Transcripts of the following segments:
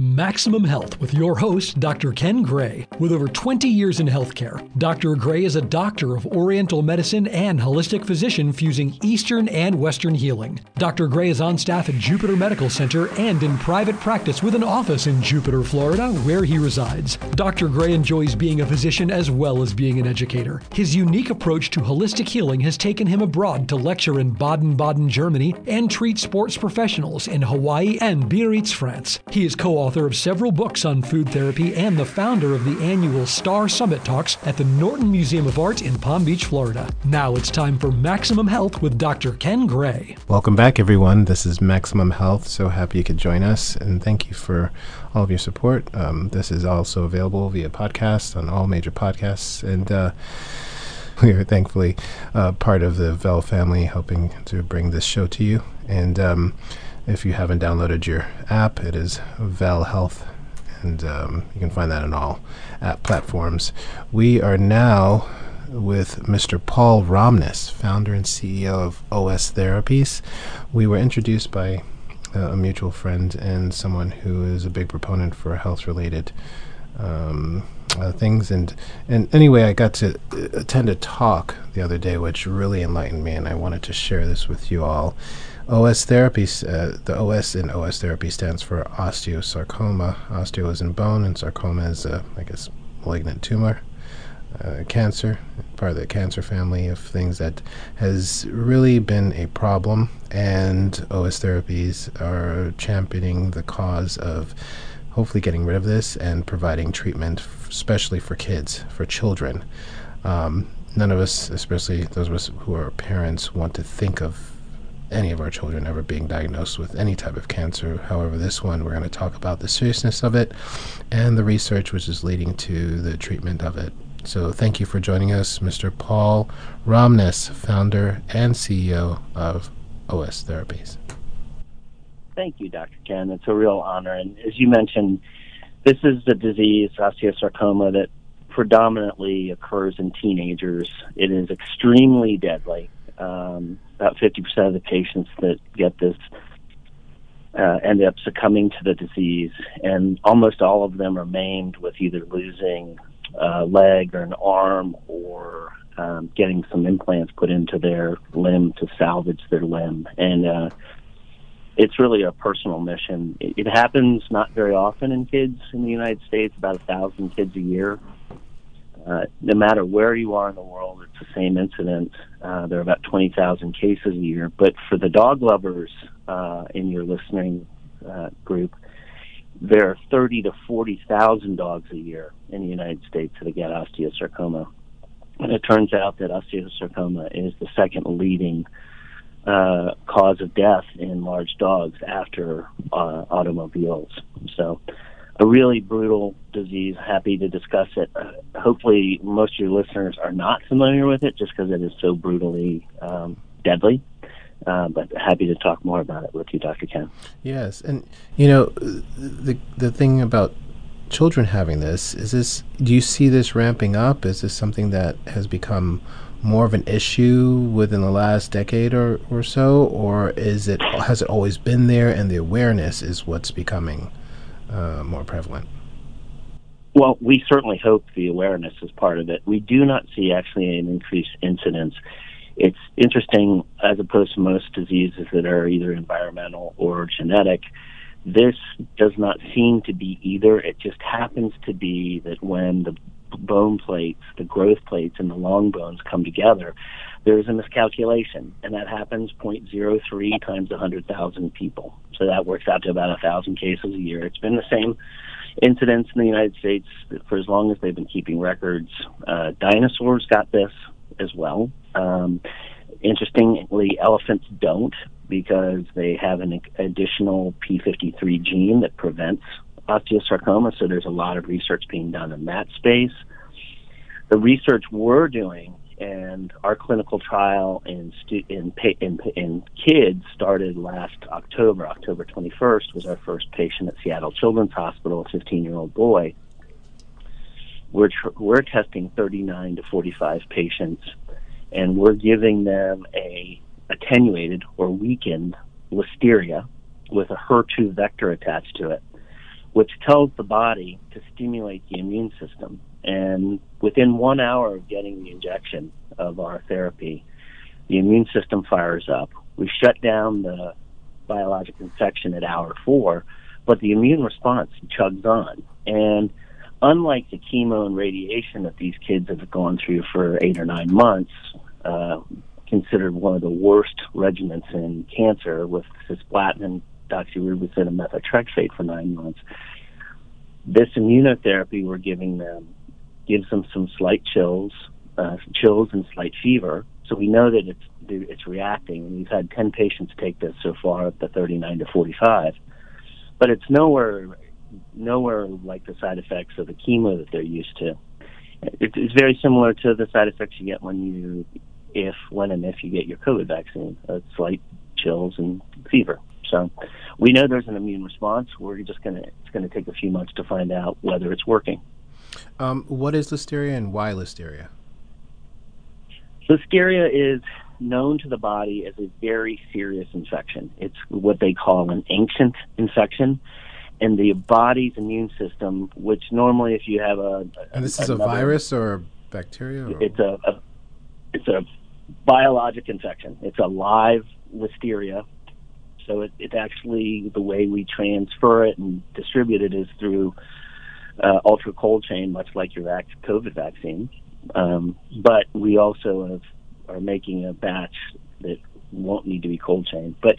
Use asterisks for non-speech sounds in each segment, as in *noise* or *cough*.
Maximum Health with your host, Dr. Ken Gray. With over 20 years in healthcare, Dr. Gray is a doctor of Oriental medicine and holistic physician fusing Eastern and Western healing. Dr. Gray is on staff at Jupiter Medical Center and in private practice with an office in Jupiter, Florida, where he resides. Dr. Gray enjoys being a physician as well as being an educator. His unique approach to holistic healing has taken him abroad to lecture in Baden Baden, Germany, and treat sports professionals in Hawaii and Biarritz, France. He is co author of several books on food therapy and the founder of the annual Star Summit Talks at the Norton Museum of Art in Palm Beach, Florida. Now it's time for Maximum Health with Dr. Ken Gray. Welcome back, everyone. This is Maximum Health. So happy you could join us, and thank you for all of your support. Um, this is also available via podcast on all major podcasts, and uh, *laughs* we are thankfully uh, part of the Vel family, helping to bring this show to you. And um, if you haven't downloaded your app, it is Val Health, and um, you can find that on all app platforms. We are now with Mr. Paul Romness, founder and CEO of OS Therapies. We were introduced by uh, a mutual friend and someone who is a big proponent for health related um, uh, things. And, and anyway, I got to uh, attend a talk the other day, which really enlightened me, and I wanted to share this with you all. OS therapy, uh, the OS in OS therapy stands for osteosarcoma. Osteo is in bone, and sarcoma is, a, I guess, malignant tumor. Uh, cancer, part of the cancer family of things that has really been a problem, and OS therapies are championing the cause of hopefully getting rid of this and providing treatment, f- especially for kids, for children. Um, none of us, especially those of us who are parents, want to think of any of our children ever being diagnosed with any type of cancer. However, this one, we're going to talk about the seriousness of it and the research which is leading to the treatment of it. So, thank you for joining us, Mr. Paul Romness, founder and CEO of OS Therapies. Thank you, Dr. Ken. It's a real honor. And as you mentioned, this is the disease, osteosarcoma, that predominantly occurs in teenagers. It is extremely deadly. Um, about 50% of the patients that get this uh, end up succumbing to the disease, and almost all of them are maimed with either losing a leg or an arm or um, getting some implants put into their limb to salvage their limb. And uh, it's really a personal mission. It, it happens not very often in kids in the United States, about a thousand kids a year. Uh, no matter where you are in the world, it's the same incident. Uh, there are about 20,000 cases a year. But for the dog lovers uh, in your listening uh, group, there are 30 to 40,000 dogs a year in the United States that get osteosarcoma. And it turns out that osteosarcoma is the second leading uh, cause of death in large dogs after automobiles. So a really brutal disease. Happy to discuss it. Uh, hopefully, most of your listeners are not familiar with it just because it is so brutally um, deadly. Uh, but happy to talk more about it with you, Dr. Ken. Yes, and you know the the thing about children having this is this. Do you see this ramping up? Is this something that has become more of an issue within the last decade or, or so, or is it has it always been there and the awareness is what's becoming uh, more prevalent? Well, we certainly hope the awareness is part of it. We do not see actually an increased incidence. It's interesting, as opposed to most diseases that are either environmental or genetic, this does not seem to be either. It just happens to be that when the bone plates, the growth plates, and the long bones come together, there's a miscalculation, and that happens 0.03 times 100,000 people. So that works out to about 1,000 cases a year. It's been the same incidence in the United States for as long as they've been keeping records. Uh, dinosaurs got this as well. Um, interestingly, elephants don't because they have an additional P53 gene that prevents osteosarcoma. So there's a lot of research being done in that space. The research we're doing and our clinical trial in, stu- in, in, in kids started last October. October 21st was our first patient at Seattle Children's Hospital, a 15 year old boy. We're, tr- we're testing 39 to 45 patients, and we're giving them a attenuated or weakened listeria with a HER2 vector attached to it. which tells the body to stimulate the immune system. And within one hour of getting the injection of our therapy, the immune system fires up. We shut down the biologic infection at hour four, but the immune response chugs on. And unlike the chemo and radiation that these kids have gone through for eight or nine months, uh, considered one of the worst regimens in cancer with cisplatin, doxorubicin, and methotrexate for nine months. This immunotherapy we're giving them gives them some slight chills, uh, chills and slight fever. So we know that it's it's reacting, and we've had 10 patients take this so far, up the 39 to 45. But it's nowhere nowhere like the side effects of the chemo that they're used to. It's very similar to the side effects you get when you, if, when, and if you get your COVID vaccine, uh, slight chills and fever. So we know there's an immune response. We're just to, it's to take a few months to find out whether it's working. Um, what is listeria and why listeria? Listeria is known to the body as a very serious infection. It's what they call an ancient infection and the body's immune system, which normally, if you have a, a and this is a virus or a bacteria, or? it's a, a it's a biologic infection. It's a live listeria, so it, it's actually the way we transfer it and distribute it is through uh, ultra cold chain, much like your vac- COVID vaccine. Um, but we also have, are making a batch that won't need to be cold chain. But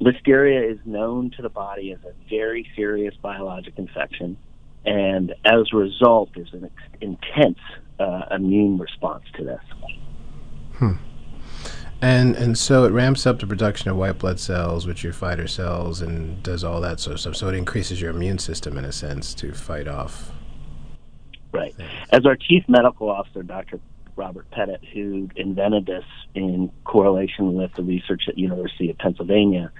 Listeria is known to the body as a very serious biologic infection, and as a result, there's an intense uh, immune response to this. Hmm. And and so it ramps up the production of white blood cells, which are fighter cells, and does all that sort of stuff. So it increases your immune system in a sense to fight off. Right. Things. As our chief medical officer, Dr. Robert Petit, who invented this in correlation with the research at University of Pennsylvania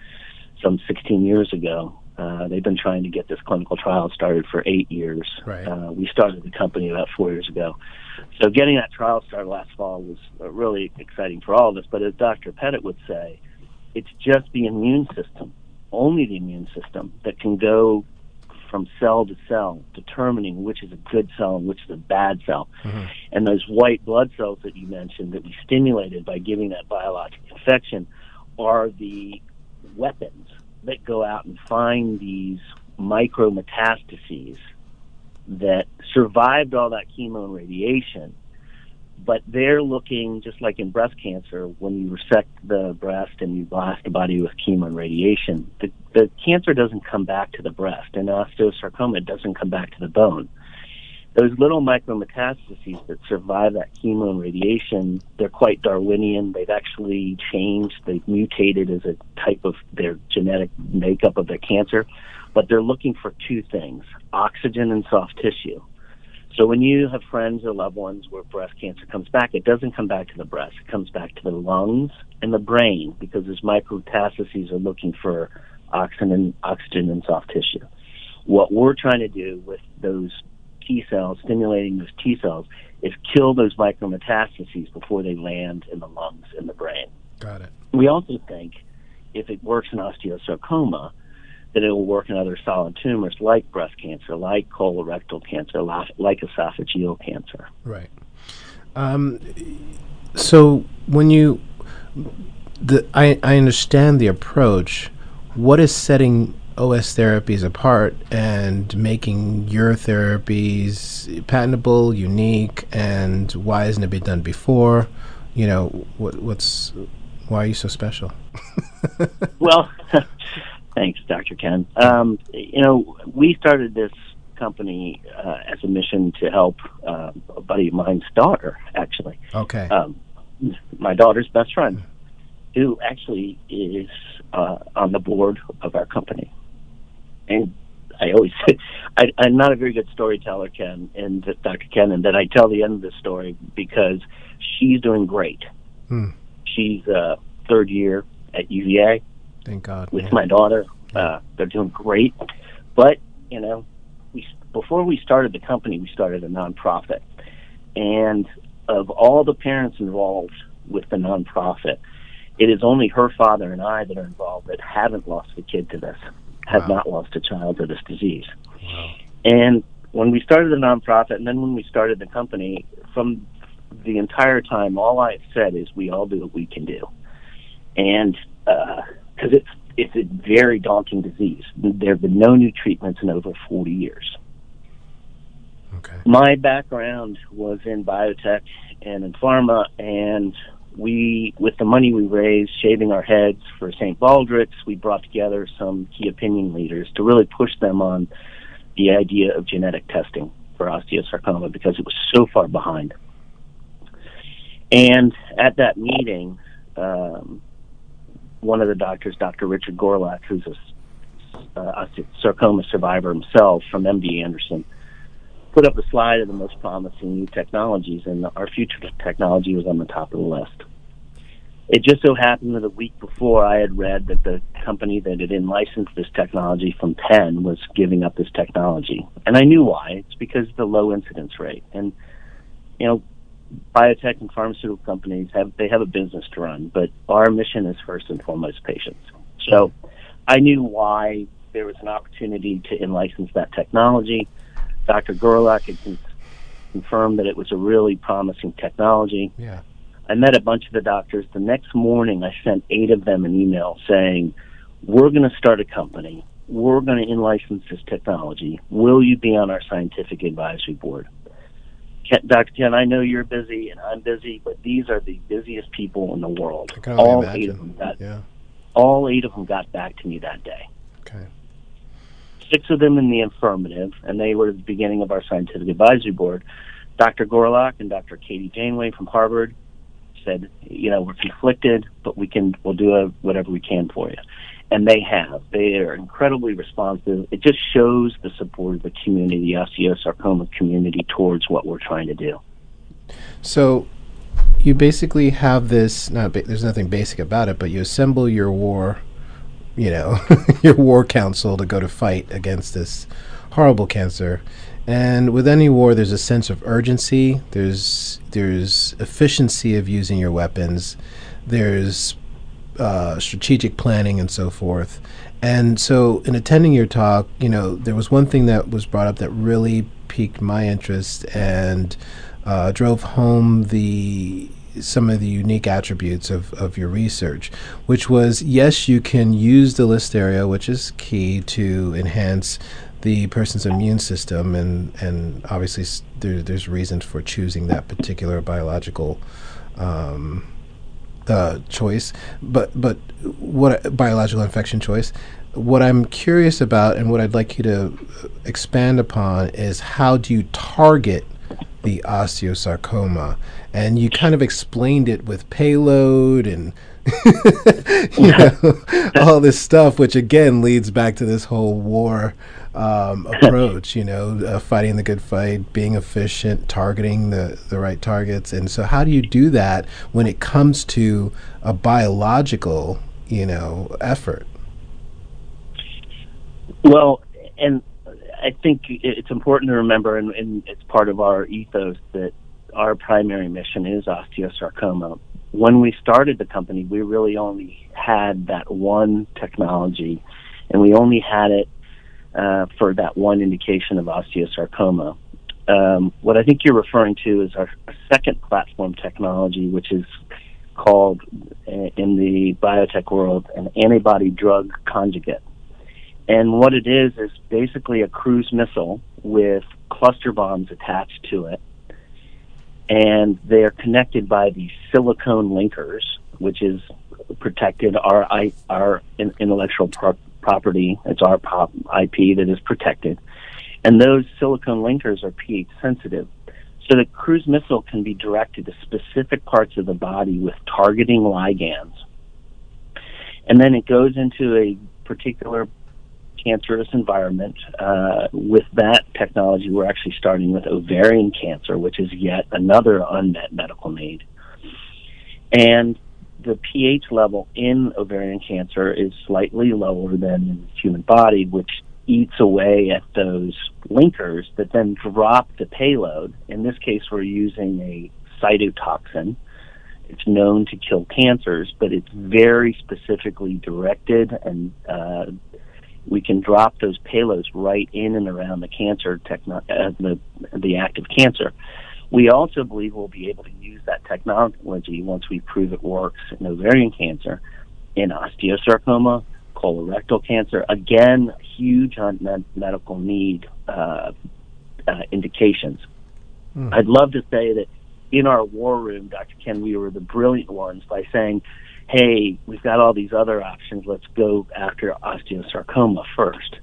some 16 years ago. Uh, they've been trying to get this clinical trial started for eight years. Right. Uh, we started the company about four years ago. So getting that trial started last fall was uh, really exciting for all of us. But as Dr. Petit would say, it's just the immune system, only the immune system, that can go from cell to cell, determining which is a good cell and which is a bad cell. Mm-hmm. And those white blood cells that you mentioned that we stimulated by giving that biologic infection are the weapons that go out and find these micrometastases that survived all that chemo and radiation but they're looking just like in breast cancer when you resect the breast and you blast the body with chemo and radiation the, the cancer doesn't come back to the breast. And osteosarcoma doesn't come back to the bone. Those little micrometastases that survive that chemo and radiation they're quite darwinian. They've actually changed. They've mutated as a type of their genetic makeup of their cancer but they're looking for two things oxygen and soft tissue so when you have friends or loved ones where breast cancer comes back, it doesn't come back to the breast. It comes back to the lungs and the brain because those micrometastases are looking for oxygen and, oxygen and soft tissue. What we're trying to do with those T cells, stimulating those T cells, is kill those micrometastases before they land in the lungs and the brain. Got it. We also think if it works in osteosarcoma, that it will work in other solid tumors like breast cancer, like colorectal cancer, like esophageal cancer. Right. Um, so when you, the I, I understand the approach. What is setting OS therapies apart and making your therapies patentable, unique, and why hasn't it been done before? You know, what, what's why are you so special? *laughs* well, Thanks, Dr. Ken. Um, you know, we started this company uh, as a mission to help uh, a buddy of mine's daughter, actually. Okay. Um, my daughter's best friend, who actually is uh, on the board of our company. And I always say, *laughs* I, I'm not a very good storyteller, Ken, and Dr. Ken, and then I tell the end of the story because she's doing great. Hmm. She's uh, third year at UVA Thank God. With yeah. my daughter, uh, they're doing great. But you know, we before we started the company, we started a nonprofit, and of all the parents involved with the nonprofit, it is only her father and I that are involved that haven't lost a kid to this, have wow. not lost a child to this disease. Wow. And when we started the nonprofit, and then when we started the company, from the entire time, all I've said is we all do what we can do, and because it's it's a very daunting disease. There have been no new treatments in over 40 years. Okay. My background was in biotech and in pharma, and we, with the money we raised, shaving our heads for St. Baldrick's, we brought together some key opinion leaders to really push them on the idea of genetic testing for osteosarcoma because it was so far behind. And at that meeting, um, one of the doctors, Dr. Richard Gorlick, who's a uh, sarcoma survivor himself from MD Anderson, put up a slide of the most promising new technologies, and our future technology was on the top of the list. It just so happened that a week before I had read that the company that had licensed this technology from Penn was giving up this technology. And I knew why. It's because of the low incidence rate. And, you know, biotech and pharmaceutical companies have they have a business to run, but our mission is first and foremost patients. So I knew why there was an opportunity to in-license that technology. Dr. Gorlick had con- confirmed that it was a really promising technology. Yeah. I met a bunch of the doctors. The next morning, I sent eight of them an email saying, "We're going to start a company. We're going to in-license this technology. Will you be on our scientific advisory board?" Dr. Ken, I know you're busy and I'm busy, but these are the busiest people in the world. all imagine. eight of them got yeah. all eight of them got back to me that day. Okay. Six of them in the affirmative, and they were at the beginning of our scientific advisory board. Dr. Gorlick and Dr. Katie Janeway from Harvard said, you know, we're conflicted, but we can we'll do a, whatever we can for you and they have. They are incredibly responsive. It just shows the support of the community, the osteosarcoma community, towards what we're trying to do. So, you basically have this. Not ba- there's nothing basic about it, but you assemble your war, you know, *laughs* your war council to go to fight against this horrible cancer. And with any war, there's a sense of urgency. There's there's efficiency of using your weapons. There's uh, strategic planning and so forth. And so, in attending your talk, you know, there was one thing that was brought up that really piqued my interest and uh, drove home the some of the unique attributes of, of your research, which was yes, you can use the listeria, which is key to enhance the person's immune system, and and obviously there, there's reasons for choosing that particular biological. Um, uh, choice, but but what biological infection choice. What I'm curious about, and what I'd like you to expand upon, is how do you target the osteosarcoma? And you kind of explained it with payload and *laughs* you know, all this stuff, which again leads back to this whole war um, *laughs* approach, you know, uh, fighting the good fight, being efficient, targeting the, the right targets. And so, how do you do that when it comes to a biological, you know, effort? Well, and I think it's important to remember, and, and it's part of our ethos, that our primary mission is osteosarcoma. When we started the company, we really only had that one technology, and we only had it uh, for that one indication of osteosarcoma. Um, what I think you're referring to is our second platform technology, which is called uh, in the biotech world an antibody drug conjugate. And what it is is basically a cruise missile with cluster bombs attached to it. And they are connected by these silicone linkers, which is protected our our intellectual property. It's our pop IP that is protected. And those silicone linkers are pH sensitive. So the cruise missile can be directed to specific parts of the body with targeting ligands. And then it goes into a particular cancerous environment. Uh, with that technology, we're actually starting with ovarian cancer, which is yet another unmet medical need. And the pH level in ovarian cancer is slightly lower than in the human body, which eats away at those linkers that then drop the payload. In this case, we're using a cytotoxin. It's known to kill cancers, but it's very specifically directed and uh, we can drop those payloads right in and around the cancer techno- uh, the the active cancer. We also believe we'll be able to use that technology once we prove it works in ovarian cancer, in osteosarcoma, colorectal cancer. Again, huge unmet medical need uh, uh, indications. Mm. I'd love to say that in our war room, Dr. Ken, we were the brilliant ones by saying, hey, we've got all these other options. Let's go after osteosarcoma first.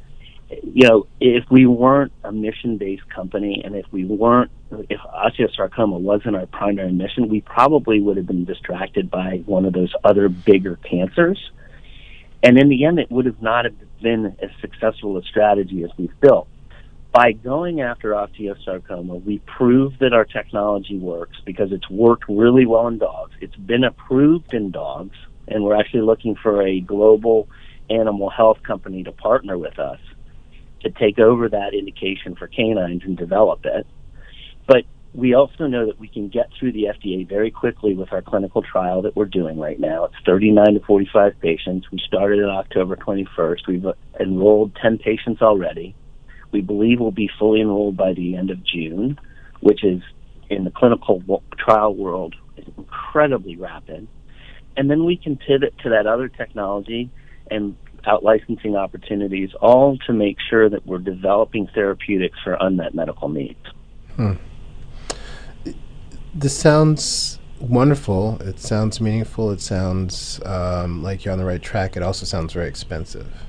You know, if we weren't a mission based company and if we weren't, if osteosarcoma wasn't our primary mission, we probably would have been distracted by one of those other bigger cancers. And in the end, it would have not have been as successful a strategy as we've built by going after osteosarcoma, we prove that our technology works because it's worked really well in dogs. It's been approved in dogs, and we're actually looking for a global animal health company to partner with us to take over that indication for canines and develop it. But we also know that we can get through the FDA very quickly with our clinical trial that we're doing right now. It's 39 to 45 patients. We started on October 21st. We've enrolled 10 patients already we believe will be fully enrolled by the end of June, which is in the clinical trial world incredibly rapid. And then we can pivot to that other technology and out licensing opportunities, all to make sure that we're developing therapeutics for unmet medical needs. Hmm. This sounds wonderful. It sounds meaningful. It sounds um, like you're on the right track. It also sounds very expensive.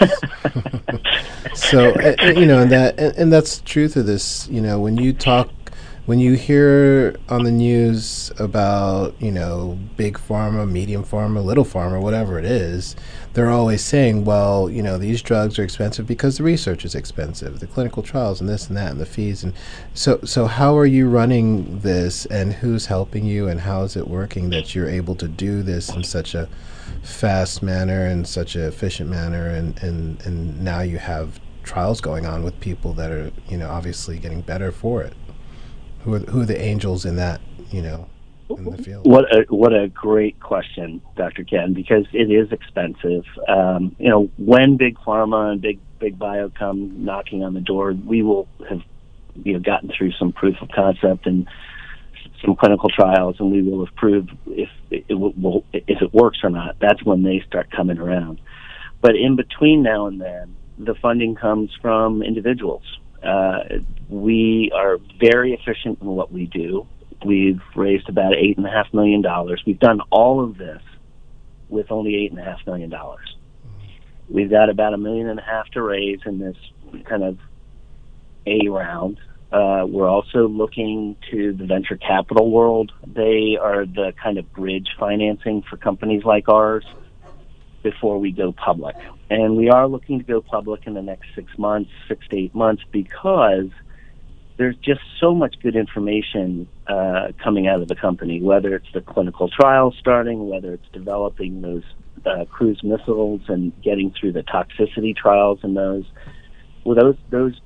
*laughs* so uh, uh, you know, and that and, and that's the truth of this. You know, when you talk when you hear on the news about you know big pharma, medium pharma, little pharma, whatever it is, they're always saying, well, you know, these drugs are expensive because the research is expensive, the clinical trials, and this and that, and the fees, and so so how are you running this, and who's helping you, and how is it working that you're able to do this in such a fast manner and such an efficient manner, and and and now you have trials going on with people that are you know obviously getting better for it. Who are who are the angels in that you know in the field? What a what a great question, Dr. Ken, because it is expensive. Um, you know, when big pharma and big big bio come knocking on the door, we will have you know gotten through some proof of concept and some clinical trials, and we will have proved if it will if it works or not. That's when they start coming around. But in between now and then, the funding comes from individuals. Uh, we are very efficient in what we do. We've raised about eight and a half million dollars. We've done all of this with only eight and a half million dollars. We've got about a million and a half to raise in this kind of A round. Uh, we're also looking to the venture capital world. They are the kind of bridge financing for companies like ours before we go public. And we are looking to go public in the next six months, six to eight months, because there's just so much good information uh, coming out of the company, whether it's the clinical trials starting, whether it's developing those uh, cruise missiles and getting through the toxicity trials and those. Well, those those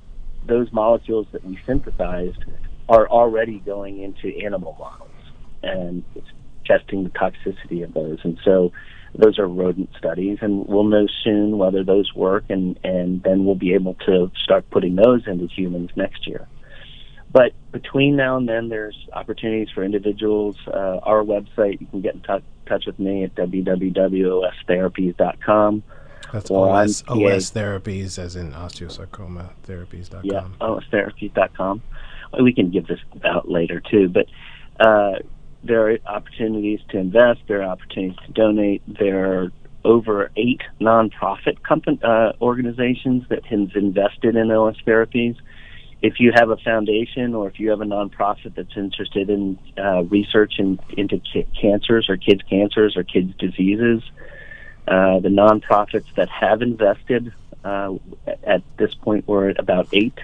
those molecules that we synthesized are already going into animal models and testing the toxicity of those. And so those are rodent studies, and we'll know soon whether those work, and, and then we'll be able to start putting those into humans next year. But between now and then, there's opportunities for individuals. Uh, our website, you can get in touch with me at www.ostherapies.com. That's OS, OS therapies, as in osteosarcoma therapies.com. Yeah, ostherapies.com. We can give this out later too, but uh, there are opportunities to invest. There are opportunities to donate. There are over eight nonprofit company, uh, organizations that have invested in OS therapies. If you have a foundation or if you have a nonprofit that's interested in uh, research in, into ki- cancers or kids' cancers or kids' diseases, uh, the nonprofits that have invested uh, at this point we're at about eight.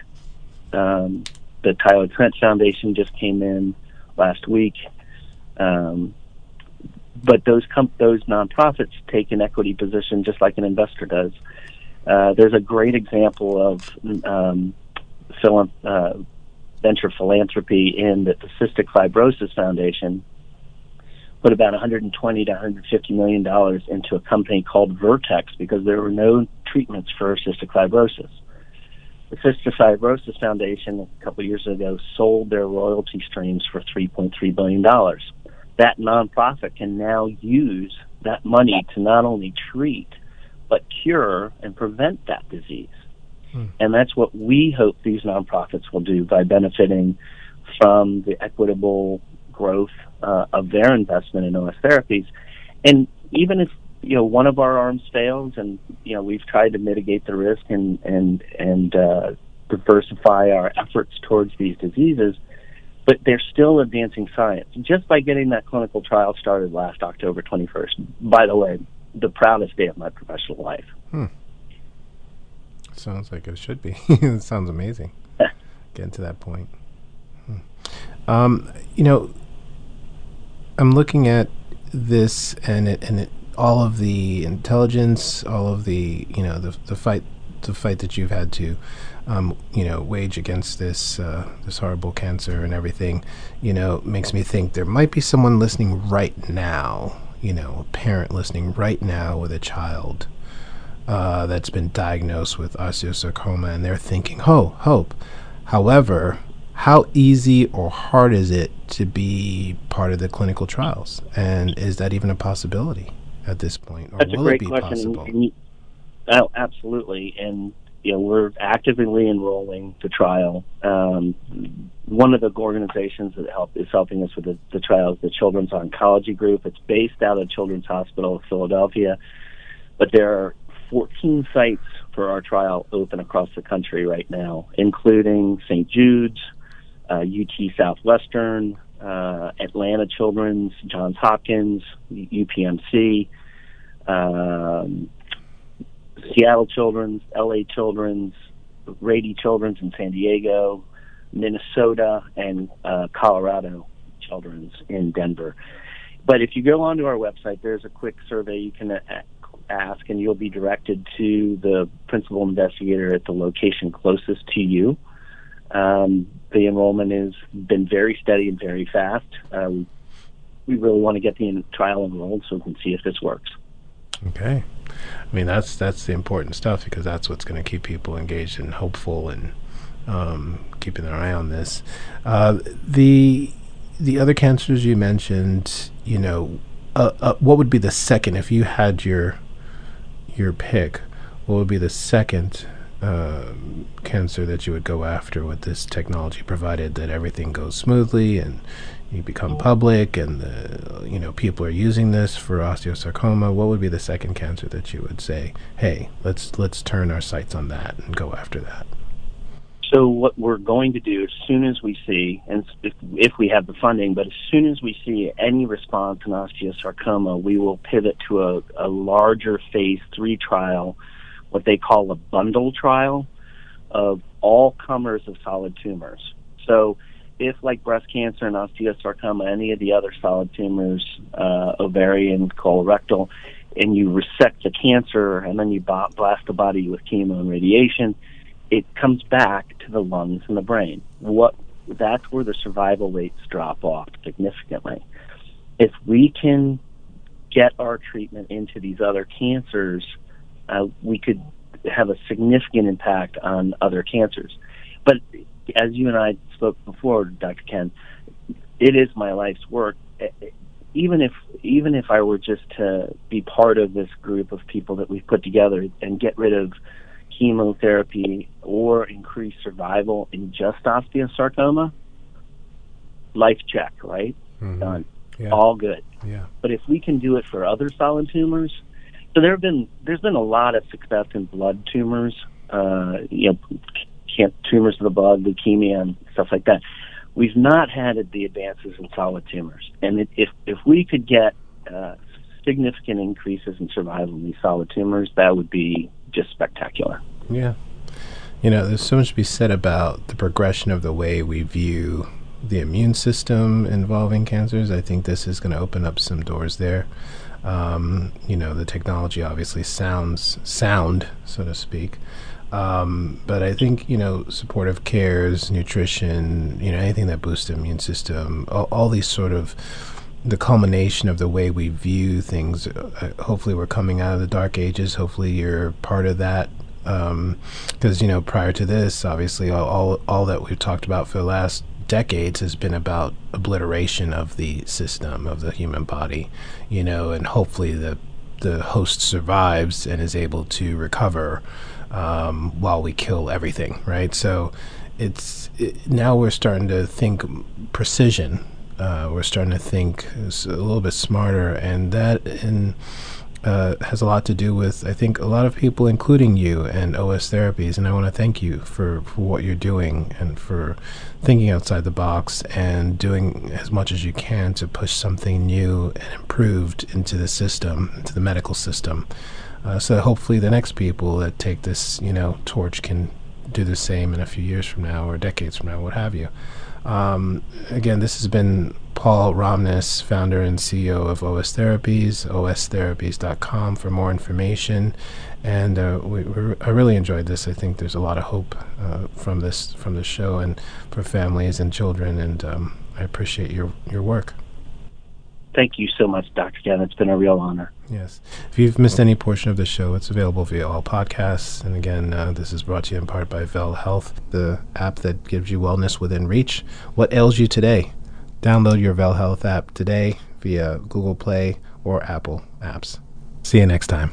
Um, the Tyler Trent Foundation just came in last week. Um, but those com- those nonprofits take an equity position just like an investor does. Uh, there's a great example of um, uh, venture philanthropy in that the Cystic Fibrosis Foundation put about 120 to 150 million dollars into a company called Vertex because there were no treatments for cystic fibrosis. The Cystic Fibrosis Foundation a couple years ago sold their royalty streams for $3.3 billion. That nonprofit can now use that money to not only treat, but cure and prevent that disease. Hmm. And that's what we hope these nonprofits will do by benefiting from the equitable growth uh, of their investment in OS therapies. And even if you know one of our arms fails, and you know we've tried to mitigate the risk and and and uh, diversify our efforts towards these diseases, but they're still advancing science. Just by getting that clinical trial started last October 21st, by the way, the proudest day of my professional life. Hmm. Sounds like it should be. *laughs* it sounds amazing. *laughs* Getting to that point. Hmm. Um, you know, I'm looking at this and it, and it, all of the intelligence, all of the you know the the fight the fight that you've had to um, you know wage against this uh, this horrible cancer and everything, you know, makes me think there might be someone listening right now, you know, a parent listening right now with a child uh, that's been diagnosed with osteosarcoma, and they're thinking, "Oh, hope." However, how easy or hard is it to be part of the clinical trials? And is that even a possibility at this point? Or That's will a great it be question. Possible? Oh, absolutely. And you know, we're actively enrolling the trial. Um, one of the organizations that help is helping us with the, the trial is the Children's Oncology Group. It's based out of Children's Hospital of Philadelphia, but there are 14 sites for our trial open across the country right now, including St. Jude's, UT Southwestern, uh, Atlanta Children's, Johns Hopkins, UPMC, um, Seattle Children's, LA Children's, Rady Children's in San Diego, Minnesota, and uh, Colorado Children's in Denver. But if you go onto our website, there's a quick survey you can uh, ask, and you'll be directed to the principal investigator at the location closest to you. Um, the enrollment has been very steady and very fast. Um, we really want to get the trial enrolled so we can see if this works. Okay, I mean that's that's the important stuff because that's what's going to keep people engaged and hopeful and um, keeping their eye on this. Uh, the the other cancers you mentioned, you know, uh, uh, what would be the second if you had your your pick? What would be the second uh, cancer that you would go after with this technology, provided that everything goes smoothly and you become public and the, you know people are using this for osteosarcoma. What would be the second cancer that you would say, hey, let's let's turn our sights on that and go after that? So what we're going to do as soon as we see, and if, if, we have the funding, but as soon as we see any response in osteosarcoma, we will pivot to a, a larger phase three trial what they call a bundle trial of all comers of solid tumors. So, if like breast cancer and osteosarcoma, any of the other solid tumors, uh, ovarian, colorectal, and you resect the cancer and then you blast the body with chemo and radiation, it comes back to the lungs and the brain. What that's where the survival rates drop off significantly. If we can get our treatment into these other cancers uh, we could have a significant impact on other cancers. But as you and I spoke before, Dr. Ken, it is my life's work. Even if even if I were just to be part of this group of people that we've put together and get rid of chemotherapy or increase survival in just osteosarcoma, life check, right? Mm-hmm. Done. Yeah. All good. Yeah. But if we can do it for other solid tumors, so there have been there's been a lot of success in blood tumors, uh, you know, tumors of the blood, leukemia, and stuff like that. We've not had the advances in solid tumors, and it, if if we could get uh, significant increases in survival in these solid tumors, that would be just spectacular. Yeah, you know, there's so much to be said about the progression of the way we view the immune system involving cancers. I think this is going to open up some doors there. Um, you know, the technology obviously sounds sound, so to speak. Um, but I think you know, supportive cares, nutrition, you know, anything that boosts the immune system, all, all these sort of the culmination of the way we view things. Uh, hopefully, we're coming out of the dark ages. Hopefully, you're part of that. Because um, you know, prior to this, obviously, all, all all that we've talked about for the last decades has been about obliteration of the system of the human body. You know, and hopefully the the host survives and is able to recover um, while we kill everything, right? So it's it, now we're starting to think precision. Uh, we're starting to think a little bit smarter, and that in uh, has a lot to do with I think a lot of people, including you and OS therapies. And I want to thank you for, for what you're doing and for thinking outside the box and doing as much as you can to push something new and improved into the system, into the medical system. Uh, so hopefully the next people that take this, you know, torch can do the same in a few years from now or decades from now, what have you. Um, again, this has been Paul Romness, founder and CEO of OS Therapies, ostherapies.com for more information. And uh, we, I really enjoyed this. I think there's a lot of hope uh, from this from the show and for families and children. And um, I appreciate your your work. Thank you so much, Dr. Ken. It's been a real honor. Yes. If you've missed any portion of the show, it's available via all podcasts. And again, uh, this is brought to you in part by Vel Health, the app that gives you wellness within reach. What ails you today? Download your Vel Health app today via Google Play or Apple apps. See you next time.